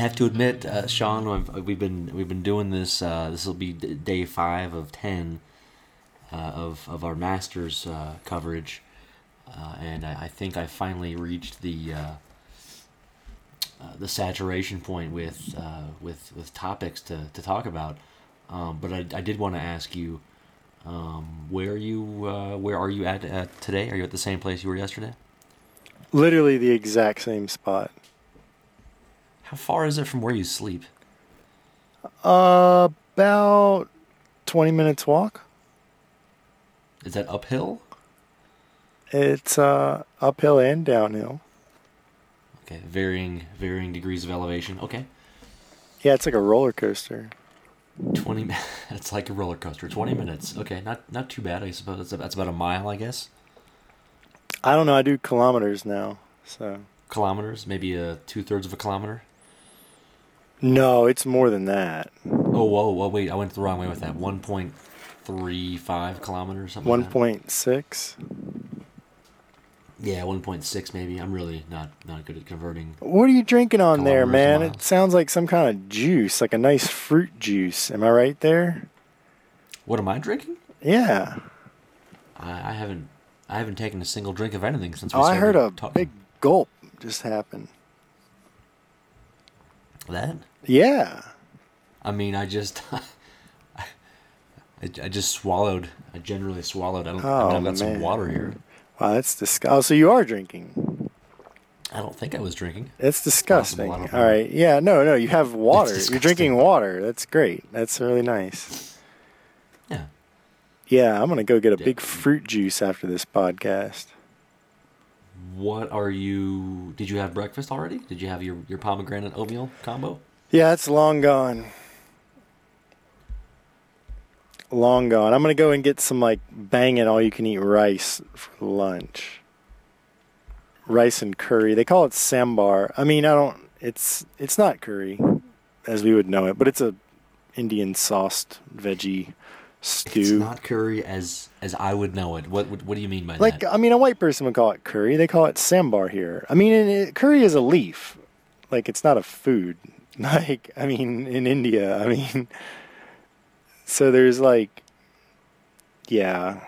have to admit, uh, Sean, we've, we've been we've been doing this. Uh, this will be day five of ten uh, of of our Masters uh, coverage, uh, and I, I think I finally reached the uh, uh, the saturation point with uh, with with topics to, to talk about. Um, but I, I did want to ask you, um, where are you uh, where are you at uh, today? Are you at the same place you were yesterday? Literally the exact same spot. How far is it from where you sleep? Uh, about 20 minutes walk. Is that uphill? It's uh, uphill and downhill. Okay, varying varying degrees of elevation. Okay, Yeah, it's like a roller coaster. twenty. mi- It's like a roller coaster. Twenty minutes. Okay, not not too bad. I suppose that's that's about a mile, I guess. I don't know. I do kilometers now. So Kilometers, maybe a two thirds of a kilometer. No, it's more than that. Oh, whoa, whoa, wait! I went the wrong way with that. One point three five kilometers. Something. One like that. point six. Yeah, one point six maybe. I'm really not not good at converting. What are you drinking on there, man? It sounds like some kind of juice, like a nice fruit juice. Am I right there? What am I drinking? Yeah. I, I haven't I haven't taken a single drink of anything since we Oh, I heard a talking. big gulp just happen. That. Yeah. I mean, I just, I, I just swallowed. I generally swallowed. I don't. I Oh, I've got some water here. Wow, that's disgusting. Oh, so you are drinking. I don't think I was drinking. It's disgusting. I All right. Yeah, no, no, you have water. You're drinking water. That's great. That's really nice. Yeah. Yeah, I'm going to go get a Yeah. big fruit juice after this podcast. What are you? Did you have breakfast already? Did you have your your pomegranate oatmeal combo? Yeah, it's long gone. Long gone. I'm to go and get some like banging all you can eat rice for lunch. Rice and curry. They call it sambar. I mean, I don't it's it's not curry as we would know it, but it's a Indian sauced veggie stew. It's not curry as as I would know it. What what, what do you mean by Like, that? I mean, a white person would call it curry. They call it sambar here. I mean, it, curry is a leaf. Like, it's not a food. Like, I mean, in India, I mean, so there's like, yeah.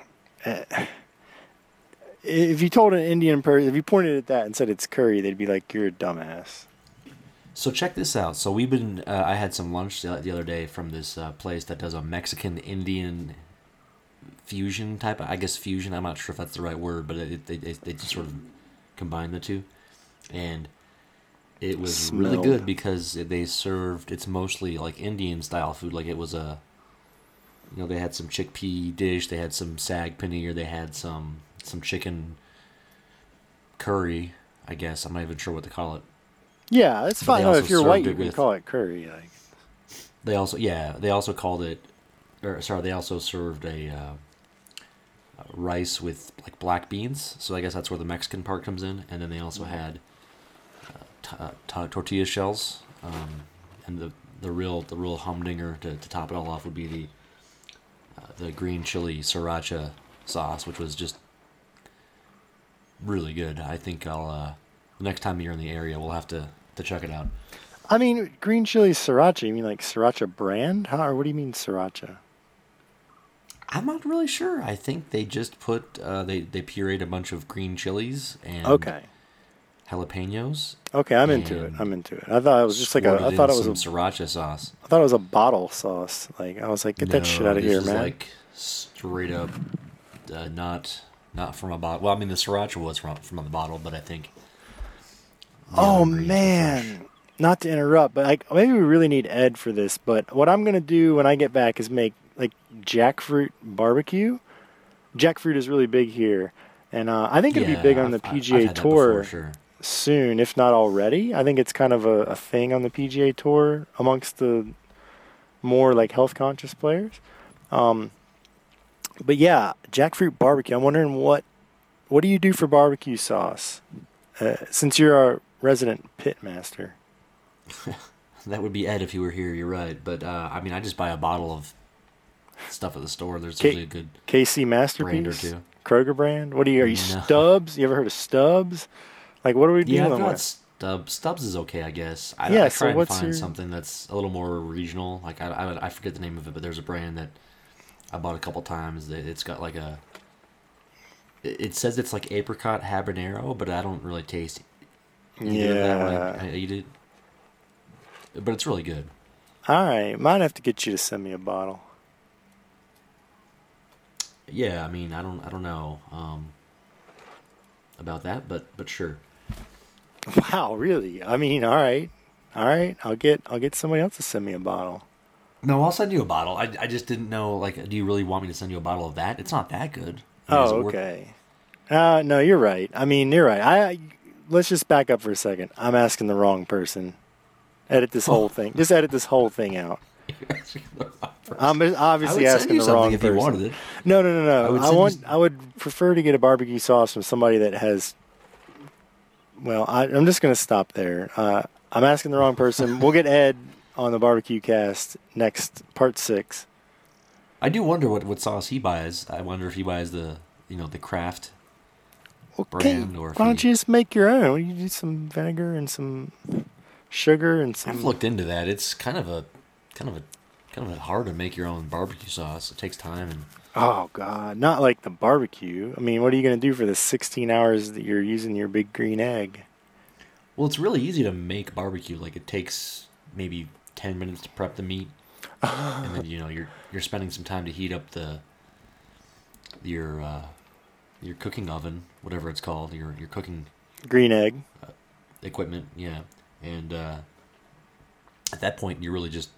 Eh, If you told an Indian person, if you pointed at that and said it's curry, they'd be like, you're a dumbass. So check this out. So we've been. Uh, I had some lunch the, the other day from this uh, place that does a Mexican Indian fusion type. I guess fusion. I'm not sure if that's the right word, but it, they they they just sort of combine the two, and it was really good because they served. It's mostly like Indian style food. Like it was a. You know, they had some chickpea dish. They had some sag paneer. They had some some chicken curry. I guess I'm not even sure what to call it. Yeah, it's fine. No, if you're white, you can with- call it curry. Like, They also, yeah, they also called it, or sorry, they also served a uh, uh, rice with like black beans. So I guess that's where the Mexican part comes in. And then they also had uh, t- uh, t- tortilla shells, um, and the the real the real humdinger to, to top it all off would be the uh, the green chili sriracha sauce, which was just really good. I think I'll uh, the next time you're in the area, we'll have to to check it out. I mean, green chili sriracha. You mean like sriracha brand? Huh? Or what do you mean sriracha? I'm not really sure. I think they just put uh, they they pureed a bunch of green chilies and Okay. jalapenos. Okay, I'm into it. I'm into it. I thought it was just like a. I thought it was a. sriracha sauce. I thought it was a bottle sauce. Like I was like, get that shit out of here, is man. Like straight up, uh, not not from a bottle. Well, I mean the sriracha was from from the bottle, but I think. Oh were fresh. man, not to interrupt, but like maybe we really need Ed for this. But what I'm gonna do when I get back is make like jackfruit barbecue. Jackfruit is really big here, and uh, I think it'll Yeah, be big on the I've- I've- I've PGA Tour. before, sure. soon, if not already. I think it's kind of a, a thing on the PGA Tour amongst the more like health conscious players. Um, but yeah, jackfruit barbecue. I'm wondering what what do you do for barbecue sauce? Uh, since you're our resident pitmaster. That would be Ed if he were here. You're right, but uh, I mean, I just buy a bottle of stuff at the store. There's K- usually a good KC brand or masterpiece. two. Kroger brand? What are you? Are you No. Stubb's? You ever heard of Stubb's? Like, what are we Yeah, got with? Stubb's. Stubb's is okay, I guess. I, Yeah, I so try and what's find your- something that's a little more regional. Like I, I, I forget the name of it, but there's a brand that I bought a couple times. That it's got like a. It says it's like apricot habanero, but I don't really taste Yeah. I, I eat it. But it's really good. All right, might have to get you to send me a bottle. Yeah, I mean, I don't, I don't know um, about that, but but sure. Wow, really? I mean, all right, all right. I'll get I'll get somebody else to send me a bottle. No, I'll send you a bottle. I, I just didn't know. Like, do you really want me to send you a bottle of that? It's not that good. I mean, Oh, it worth- okay. Uh, no, you're right. I mean, you're right. I let's just back up for a second. I'm asking the wrong person. Edit this whole thing. Just edit this whole thing out. I'm obviously asking you the wrong if person. wanted it. No, no, no, no. I I, would you want. s- I would prefer to get a barbecue sauce from somebody that has. Well, I, I'm just going to stop there. Uh, I'm asking the wrong person. we'll get Ed on the barbecue cast next part six. I do wonder what, what sauce he buys. I wonder if he buys the you know the craft. Okay, Brand or why don't you just make your own? You do some vinegar and some sugar and some. I've looked into that. It's kind of a kind of a kind of a hard to make your own barbecue sauce. It takes time and Oh God, not like the barbecue. I mean, what are you going to do for the 16 hours that you're using your big green egg? well, it's really easy to make barbecue. Like it takes maybe ten minutes to prep the meat, and then you know you're you're spending some time to heat up the your uh, your cooking oven, whatever it's called, your your cooking Green egg. equipment, yeah. And uh, at that point, you're really just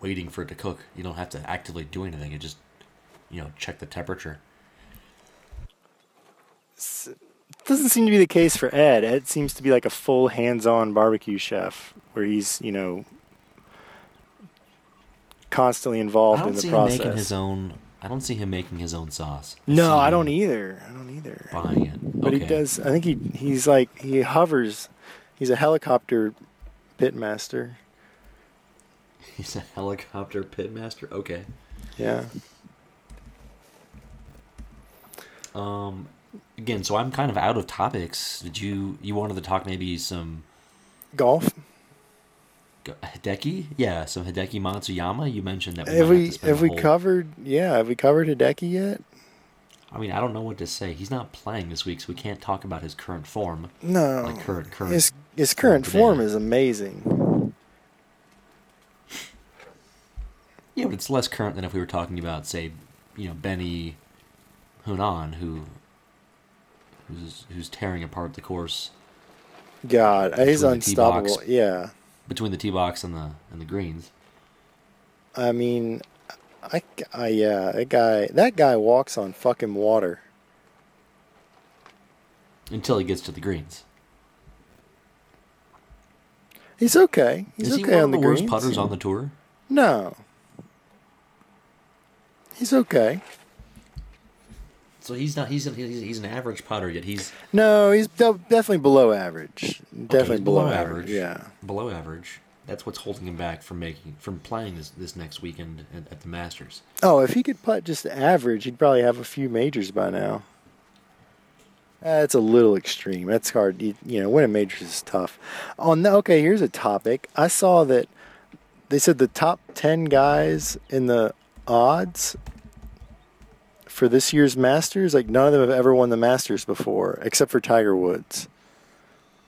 waiting for it to cook. You don't have to actively do anything. You just, you know, check the temperature. Doesn't seem to be the case for Ed. Ed seems to be like a full hands-on barbecue chef, where he's you know constantly involved in the process. making his own. I don't see him making his own sauce. no, I don't either. I don't either. Buying it, But he does. I think he he's like he hovers. He's a helicopter pitmaster. He's a helicopter pitmaster. Okay. Yeah. Um, again, so I'm kind of out of topics. Did you you wanted to talk maybe some Golf. Hideki? Yeah, some Hideki Matsuyama. You mentioned that. We Have we to spend have we whole- covered? Yeah, have we covered Hideki yet? I mean, I don't know what to say. He's not playing this week, so we can't talk about his current form. No. Like current, current. His his current form is amazing. Yeah, but it's less current than if we were talking about, say, you know, Benny Hunan, who who's who's tearing apart the course God, he's Between the tee box. unstoppable. Yeah. Between the tee box and the and the greens. I mean, I, I yeah, that guy that guy walks on fucking water. Until he gets to the greens. He's okay. He's Is he okay one on of the the worst greens. putters on the tour? No. He's okay. So he's not. He's a, he's, he's an average putter, yet he's No, he's de- definitely below average. Definitely he's below, below average. average. Yeah. below average. That's what's holding him back from making from playing this this next weekend at, at the Masters. Oh, if he could putt just average, he'd probably have a few majors by now. That's a little extreme. That's hard. You, you know, winning majors is tough. On the, okay, here's a topic. I saw that they said the top ten guys in the odds for this year's Masters, like none of them have ever won the Masters before, except for Tiger Woods.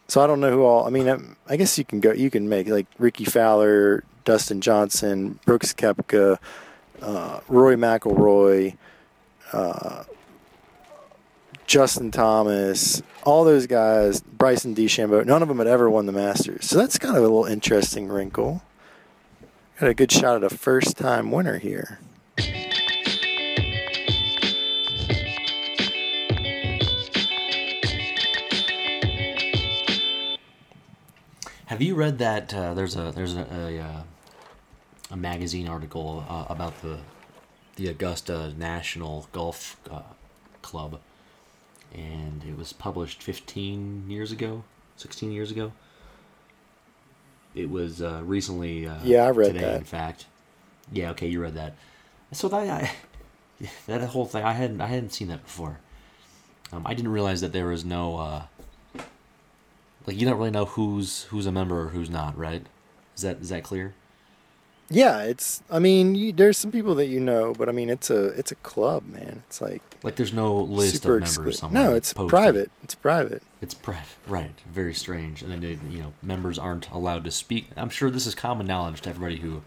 So I don't know who all. I mean, I, I guess you can go. You can make like Rickie Fowler, Dustin Johnson, Brooks Koepka, uh, Rory McIlroy, uh, Justin Thomas, all those guys, Bryson DeChambeau. None of them had ever won the Masters. So that's kind of a little interesting wrinkle. Got a good shot at a first-time winner here. Have you read that? Uh, there's a there's a a, uh, a magazine article uh, about the the Augusta National Golf uh, Club, and it was published 15 years ago, 16 years ago. It was uh, recently. Uh, Yeah, I read today, that. In fact, yeah. Okay, you read that. So that I, that whole thing, I hadn't I hadn't seen that before. Um, I didn't realize that there was no uh, like you don't really know who's who's a member or who's not, right? Is that is that clear? Yeah, it's. I mean, you, there's some people that you know, but I mean, it's a it's a club, man. It's like Like there's no list of members exclu- somewhere. No, it's posted. private. It's private. It's private, right? Very strange. And then they, you know, members aren't allowed to speak. I'm sure this is common knowledge to everybody who,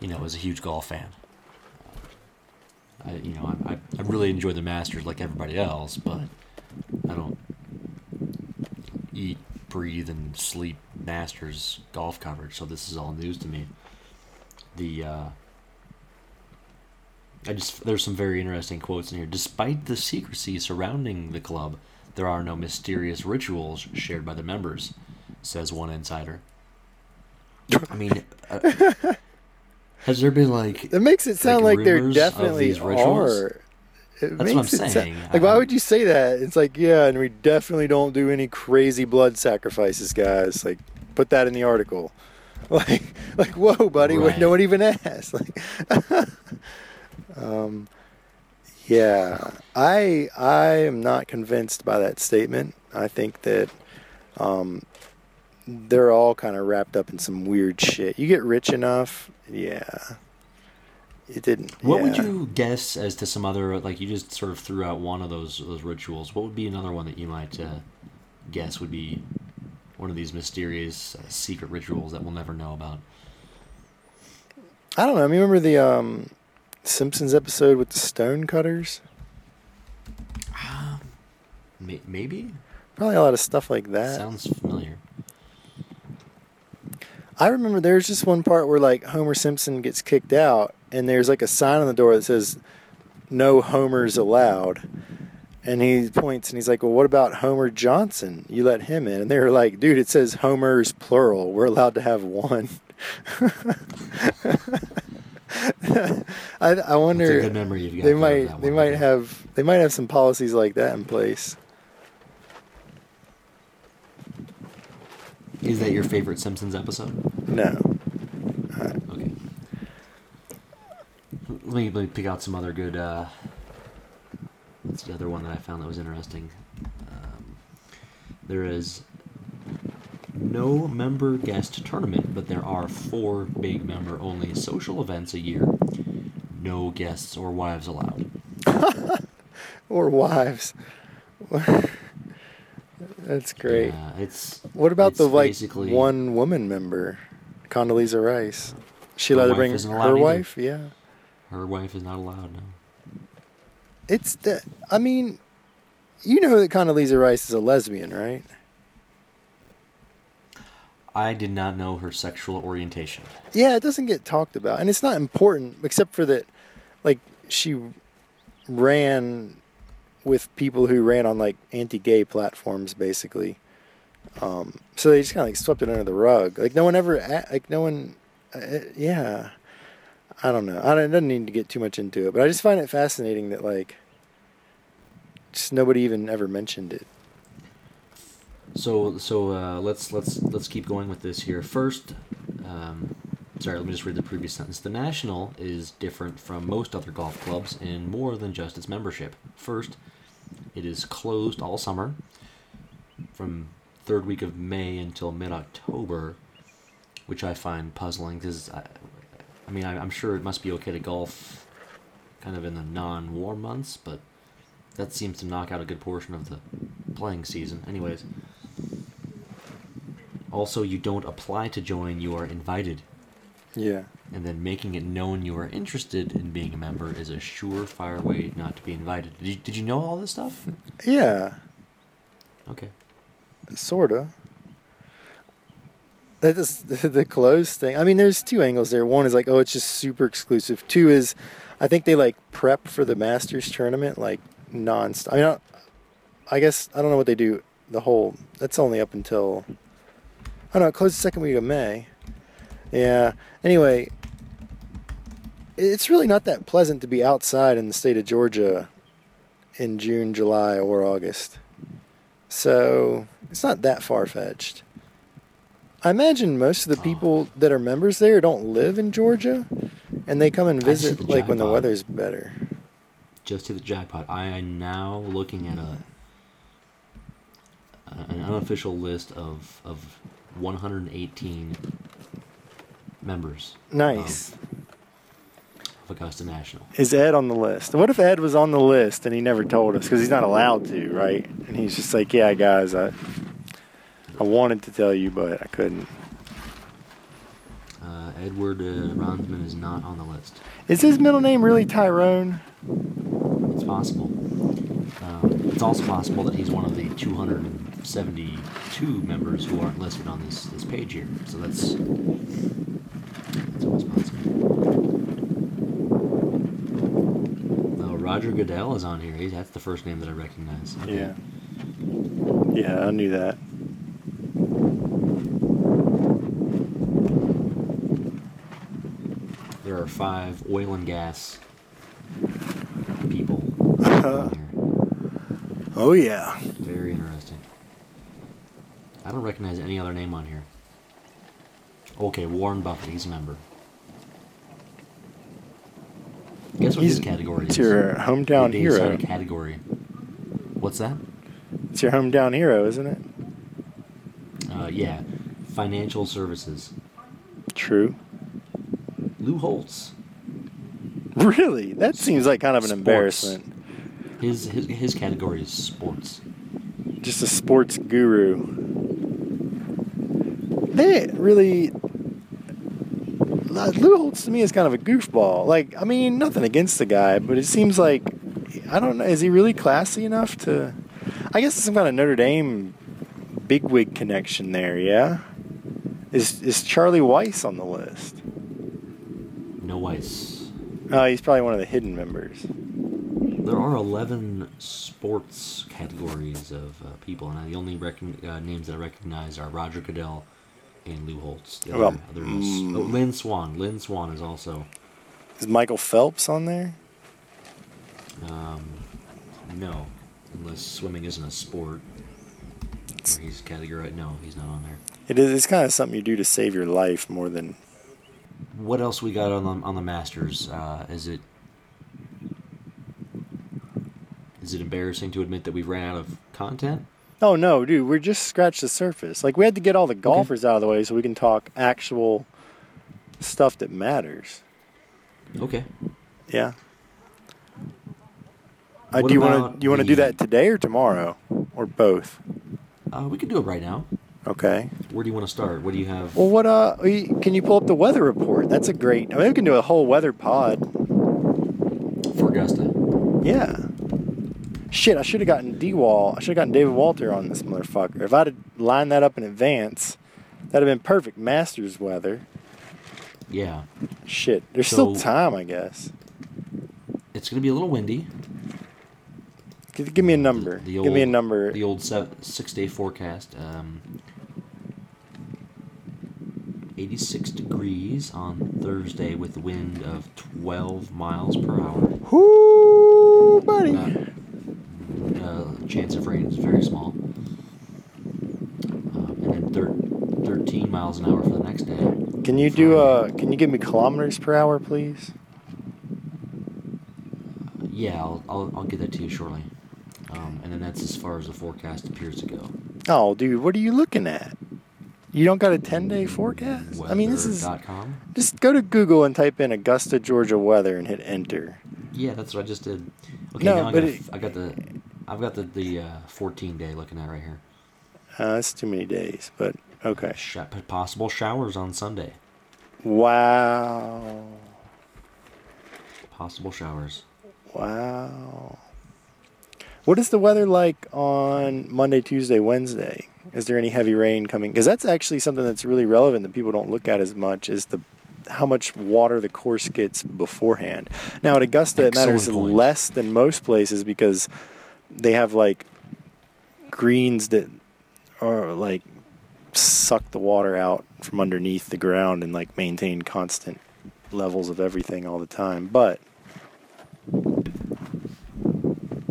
you know, is a huge golf fan. I, you know, I, I really enjoy the Masters like everybody else, but I don't eat, breathe, and sleep Masters golf coverage. So this is all news to me. The uh, I just there's some very interesting quotes in here. Despite the secrecy surrounding the club, there are no mysterious rituals shared by the members, says one insider. I mean, uh, has there been like It makes it sound Like like, there definitely these rituals? are. That's It what I'm makes it saying. like, why Um, would you say that? It's like, yeah, and we definitely don't do any crazy blood sacrifices, guys. Like, put that in the article. Like, like, whoa, buddy, Right. no one even asked. Like, um, yeah, I I am not convinced by that statement. I think that um, they're all kind of wrapped up in some weird shit. You get rich enough, yeah. It didn't. What would you guess as to some other like you just sort of threw out one of those those rituals? What would be another one that you might uh, guess would be one of these mysterious uh, secret rituals that we'll never know about? I don't know. I mean, remember the um, Simpsons episode with the stone cutters? May- Maybe Probably a lot of stuff like that. sounds familiar. I remember there's just one part where like Homer Simpson gets kicked out, and there's like a sign on the door that says "No Homers allowed." And he points and he's like, "Well, what about Homer Johnson? You let him in?" And they were like, "Dude, it says Homers plural. We're allowed to have one." I, I It's a wonder. good memory you've got. they might they might have they might have some policies like that in place. Is that your favorite Simpsons episode? No. Okay. Let me, let me pick out some other good. Uh, what's the other one that I found that was interesting? Um, there is no member guest tournament, but there are four big member only social events a year. No guests or wives allowed. Or wives. That's great. Yeah, it's What about it's the like one woman member, Condoleezza Rice? She let Her allowed to bring her either. wife. Yeah, her wife is not allowed. No. it's the. I mean, you know that Condoleezza Rice is a lesbian, right? I did not know her sexual orientation. Yeah, it doesn't get talked about, and it's not important except for that, like she ran with people who ran on like anti-gay platforms, basically. Um, so they just kind of like swept it under the rug. Like no one ever, like no one, uh, yeah. I don't know. I don't, it doesn't need to get too much into it, but I just find it fascinating that like, just nobody even ever mentioned it. So so uh, let's let's let's keep going with this here. First, um, sorry, let me just read the previous sentence. The National is different from most other golf clubs in more than just its membership. First, it is closed all summer, from third week of May until mid October, which I find puzzling because I, I mean I, I'm sure it must be okay to golf, kind of in the non-warm months, but that seems to knock out a good portion of the playing season. Anyways. Also, you don't apply to join, you are invited. Yeah. And then making it known you are interested in being a member is a surefire way not to be invited. Did you, did you know all this stuff? Yeah. Okay. Sorta. That is the clothes thing. I mean, there's two angles there. One is like, oh, it's just super exclusive. Two is, I think they like prep for the Masters tournament like nonstop. I mean, I, guess I don't know what they do. The whole that's only up until. Oh no, it closed the second week of May. Yeah. Anyway, it's really not that pleasant to be outside in the state of Georgia in June, July, or August. So it's not that far fetched. I imagine most of the people that are members there don't live in Georgia, and they come and visit the like when the weather's better. just hit the jackpot. I am now looking at a an unofficial list of of 118 members Nice. of Augusta National. Is Ed on the list? What if Ed was on the list and he never told us because he's not allowed to, right? And he's just like, "Yeah, guys, I I wanted to tell you, but I couldn't." Uh, Edward uh, Ronsman is not on the list. Is his middle name really Tyrone? It's possible. Um, it's also possible that he's one of the 272 members who aren't listed on this, this page here. So that's that's always possible. Uh, Roger Goodell is on here. He, that's the first name that I recognize. Okay. Yeah. Yeah, I knew that. There are five oil and gas people. Uh-huh. on here. Oh yeah. Very interesting. I don't recognize any other name on here. Okay, Warren Buffett, he's a member. Guess what his He's- category It's is? your hometown hero. category. What's that? It's your hometown hero, isn't it? Uh, yeah, financial services. True. Lou Holtz. Really? That seems like kind of an Sports. embarrassment. His, his his category is sports. Just a sports guru. They really. Lou Holtz to me is kind of a goofball. Like, I mean, nothing against the guy, but it seems like I don't know. Is he really classy enough to? I guess it's some kind of Notre Dame bigwig connection there. Yeah. Is is Charlie Weis on the list? No Weis. Oh, he's probably one of the hidden members. There are 11 sports categories of uh, people, and the only recon- uh, names that I recognize are Roger Goodell and Lou Holtz. The Well, other, other mm. oh, Lynn Swann. Lynn Swann is also. Is Michael Phelps on there? Um, no, unless swimming isn't a sport. Or he's categorized. No, he's not on there. It is. It's kind of something you do to save your life more than. What else we got on the on the Masters? Uh, is it is it embarrassing to admit that we've ran out of content? Oh no, dude, we're just scratched the surface. Like we had to get all the golfers out of the way so we can talk actual stuff that matters. Okay. Yeah. Uh, What do you want about to do you want to the- do that today or tomorrow or both? Uh, we can do it right now. Okay. Where do you want to start? What do you have? Well, what uh, we- can you pull up the weather report? That's a great. I mean, we can do a whole weather pod. for Augusta. Yeah. Shit, I should have gotten D Wall. I should have gotten David Walter on this motherfucker. If I'd have lined that up in advance, that'd have been perfect. Masters weather. Yeah, Shit, there's still time, I guess. it's going to be a little windy. Give, give me a number. The give me a number. The old se- six-day forecast. Um, 86 degrees on Thursday with wind of 12 miles per hour. Whoo, buddy. Uh, chance of rain is very small. Uh, and then thir- 13 miles an hour for the next day. Can you do uh? Can you give me kilometers per hour, please? Yeah, I'll, I'll, I'll get that to you shortly. Um, and then that's as far as the forecast appears to go. Oh, dude, what are you looking at? You don't got a ten day forecast? I mean, this is Weather.com. just go to Google and type in Augusta, Georgia weather and hit enter. Yeah, that's what I just did. Okay, No, now I but got, it- I got the, I've got the the uh, 14 day looking at right here. Uh, that's too many days, but okay. Sh- possible showers on Sunday. Wow, Possible showers. wow. What is the weather like on Monday, Tuesday, Wednesday? Is there any heavy rain coming? Because that's actually something that's really relevant that people don't look at as much is the how much water the course gets beforehand. Now at Augusta, it matters point. less than most places because they have like greens that are like suck the water out from underneath the ground and like maintain constant levels of everything all the time. But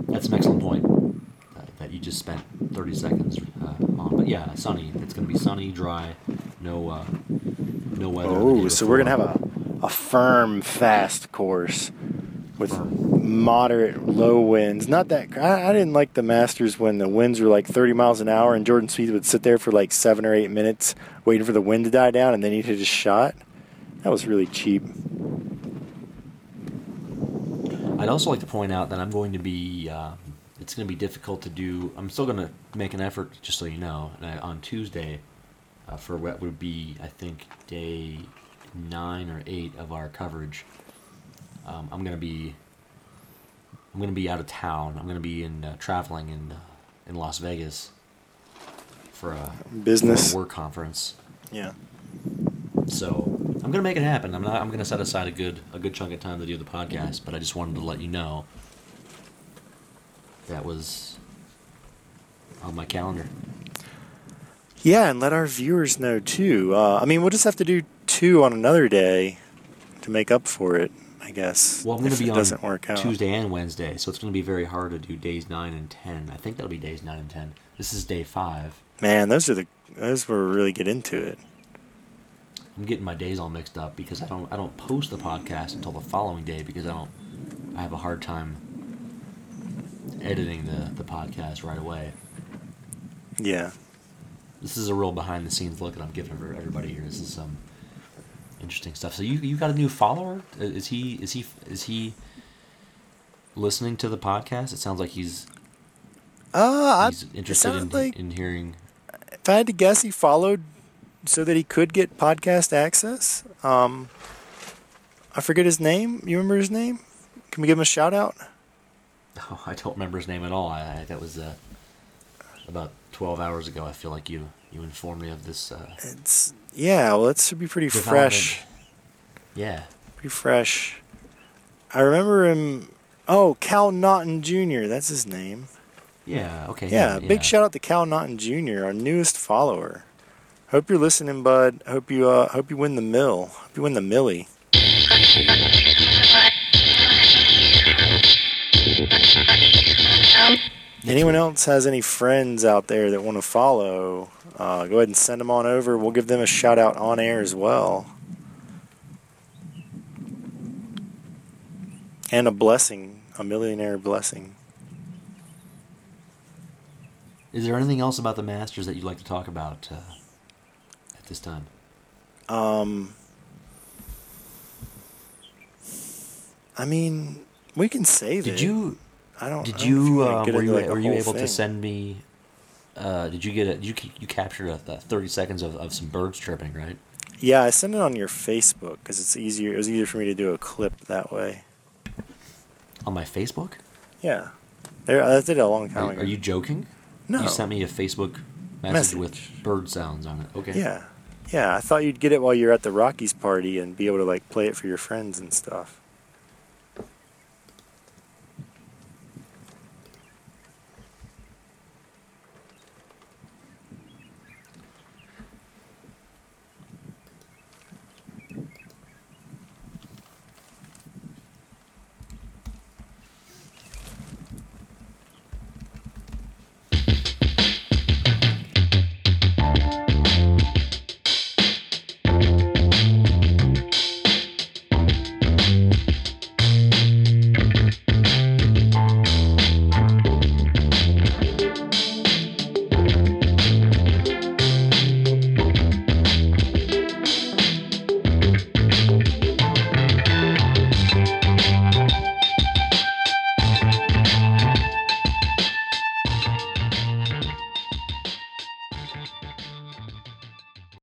That's an excellent point uh, that you just spent 30 seconds uh, on. But yeah, sunny. It's going to be sunny, dry, no uh, no weather. oh, so we're gonna have a a firm, fast course with Firm. Moderate low winds. Not that I, I didn't like the Masters when the winds were like 30 miles an hour and Jordan Spieth would sit there for like seven or eight minutes waiting for the wind to die down and then he'd hit a shot. That was really cheap. I'd also like to point out that I'm going to be. Uh, it's going to be difficult to do. I'm still going to make an effort, just so you know, uh, on Tuesday, uh, for what would be, I think, day nine or eight of our coverage. Um, I'm going to be. I'm going to be out of town. I'm going to be in uh, traveling in uh, in Las Vegas for a Business. for a work conference. Yeah. So I'm gonna make it happen. I'm not. I'm gonna set aside a good a good chunk of time to do the podcast. But I just wanted to let you know that was on my calendar. Yeah, and let our viewers know too. Uh, I mean, we'll just have to do two on another day to make up for it, I guess. Well, I'm gonna be it on doesn't work out. Tuesday and Wednesday, so it's gonna be very hard to do days nine and ten. I think that'll be days nine and ten. This is day five. Man, those are the those where we really get into it. I'm getting my days all mixed up because I don't I don't post the podcast until the following day because I don't I have a hard time editing the the podcast right away. Yeah. This is a real behind the scenes look that I'm giving for everybody here. This is some interesting stuff. So you you got a new follower? Is he is he is he listening to the podcast? It sounds like he's Uh, he's interested in, like in hearing. if I had to guess, he followed so that he could get podcast access. Um, I forget his name. You remember his name? Can we give him a shout out? Oh, I don't remember his name at all. I, I that was uh, about twelve hours ago. I feel like you you informed me of this. Uh, It's yeah. Well, it should be pretty fresh. yeah. Pretty fresh. I remember him. Oh, Cal Naughton Jr. That's his name. Yeah. Okay. Yeah, big shout out to Cal Naughton Jr., our newest follower. Hope you're listening, bud. Hope you uh, hope you win the mill. Hope you win the millie. Anyone else has any friends out there that want to follow? Uh, go ahead and send them on over. We'll give them a shout out on air as well. And a blessing, a millionaire blessing. Is there anything else about the Masters that you'd like to talk about uh, at this time? Um, I mean, we can save it. Did you I don't. Did I don't you, get were you like, were you able to send me? Uh, did you get a? You you captured a, a thirty seconds of, of some birds chirping, right? Yeah, I sent it on your Facebook because it's easier. It was easier for me to do a clip that way. On my Facebook? Yeah, there. I did it a long time Are, ago. are you joking? No. You sent me a Facebook message, Message. with bird sounds on it. Okay. Yeah, yeah. I thought you'd get it while you're at the Rockies party and be able to like play it for your friends and stuff.